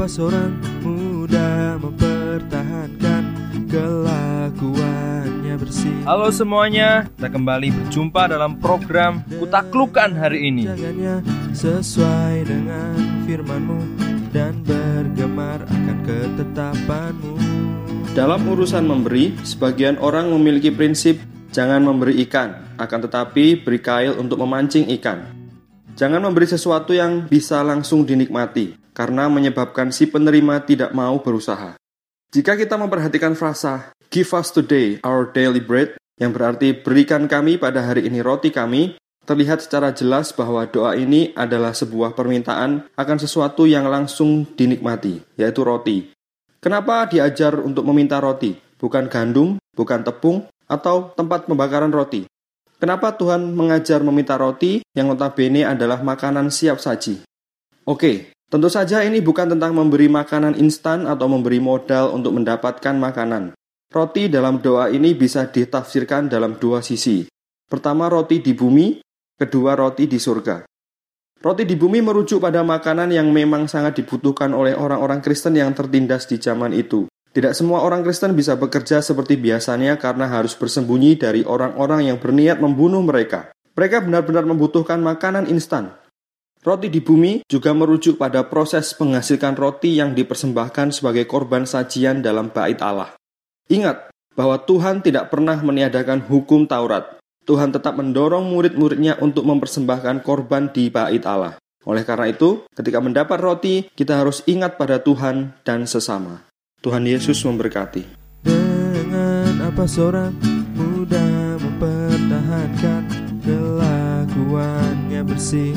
apa seorang muda mempertahankan kelakuannya bersih Halo semuanya, kita kembali berjumpa dalam program Kutaklukan hari ini. Sesuai dengan firmanmu dan bergemar akan ketetapanmu Dalam urusan memberi, sebagian orang memiliki prinsip jangan memberi ikan, akan tetapi beri kail untuk memancing ikan. Jangan memberi sesuatu yang bisa langsung dinikmati, karena menyebabkan si penerima tidak mau berusaha. Jika kita memperhatikan frasa "Give us today our daily bread", yang berarti berikan kami pada hari ini roti kami, terlihat secara jelas bahwa doa ini adalah sebuah permintaan akan sesuatu yang langsung dinikmati, yaitu roti. Kenapa diajar untuk meminta roti, bukan gandum, bukan tepung, atau tempat pembakaran roti? Kenapa Tuhan mengajar meminta roti yang notabene adalah makanan siap saji? Oke, tentu saja ini bukan tentang memberi makanan instan atau memberi modal untuk mendapatkan makanan. Roti dalam doa ini bisa ditafsirkan dalam dua sisi. Pertama, roti di bumi, kedua, roti di surga. Roti di bumi merujuk pada makanan yang memang sangat dibutuhkan oleh orang-orang Kristen yang tertindas di zaman itu. Tidak semua orang Kristen bisa bekerja seperti biasanya karena harus bersembunyi dari orang-orang yang berniat membunuh mereka. Mereka benar-benar membutuhkan makanan instan. Roti di bumi juga merujuk pada proses menghasilkan roti yang dipersembahkan sebagai korban sajian dalam bait Allah. Ingat bahwa Tuhan tidak pernah meniadakan hukum Taurat. Tuhan tetap mendorong murid-muridnya untuk mempersembahkan korban di bait Allah. Oleh karena itu, ketika mendapat roti, kita harus ingat pada Tuhan dan sesama. Tuhan Yesus memberkati. Dengan apa seorang muda mempertahankan kelakuannya bersih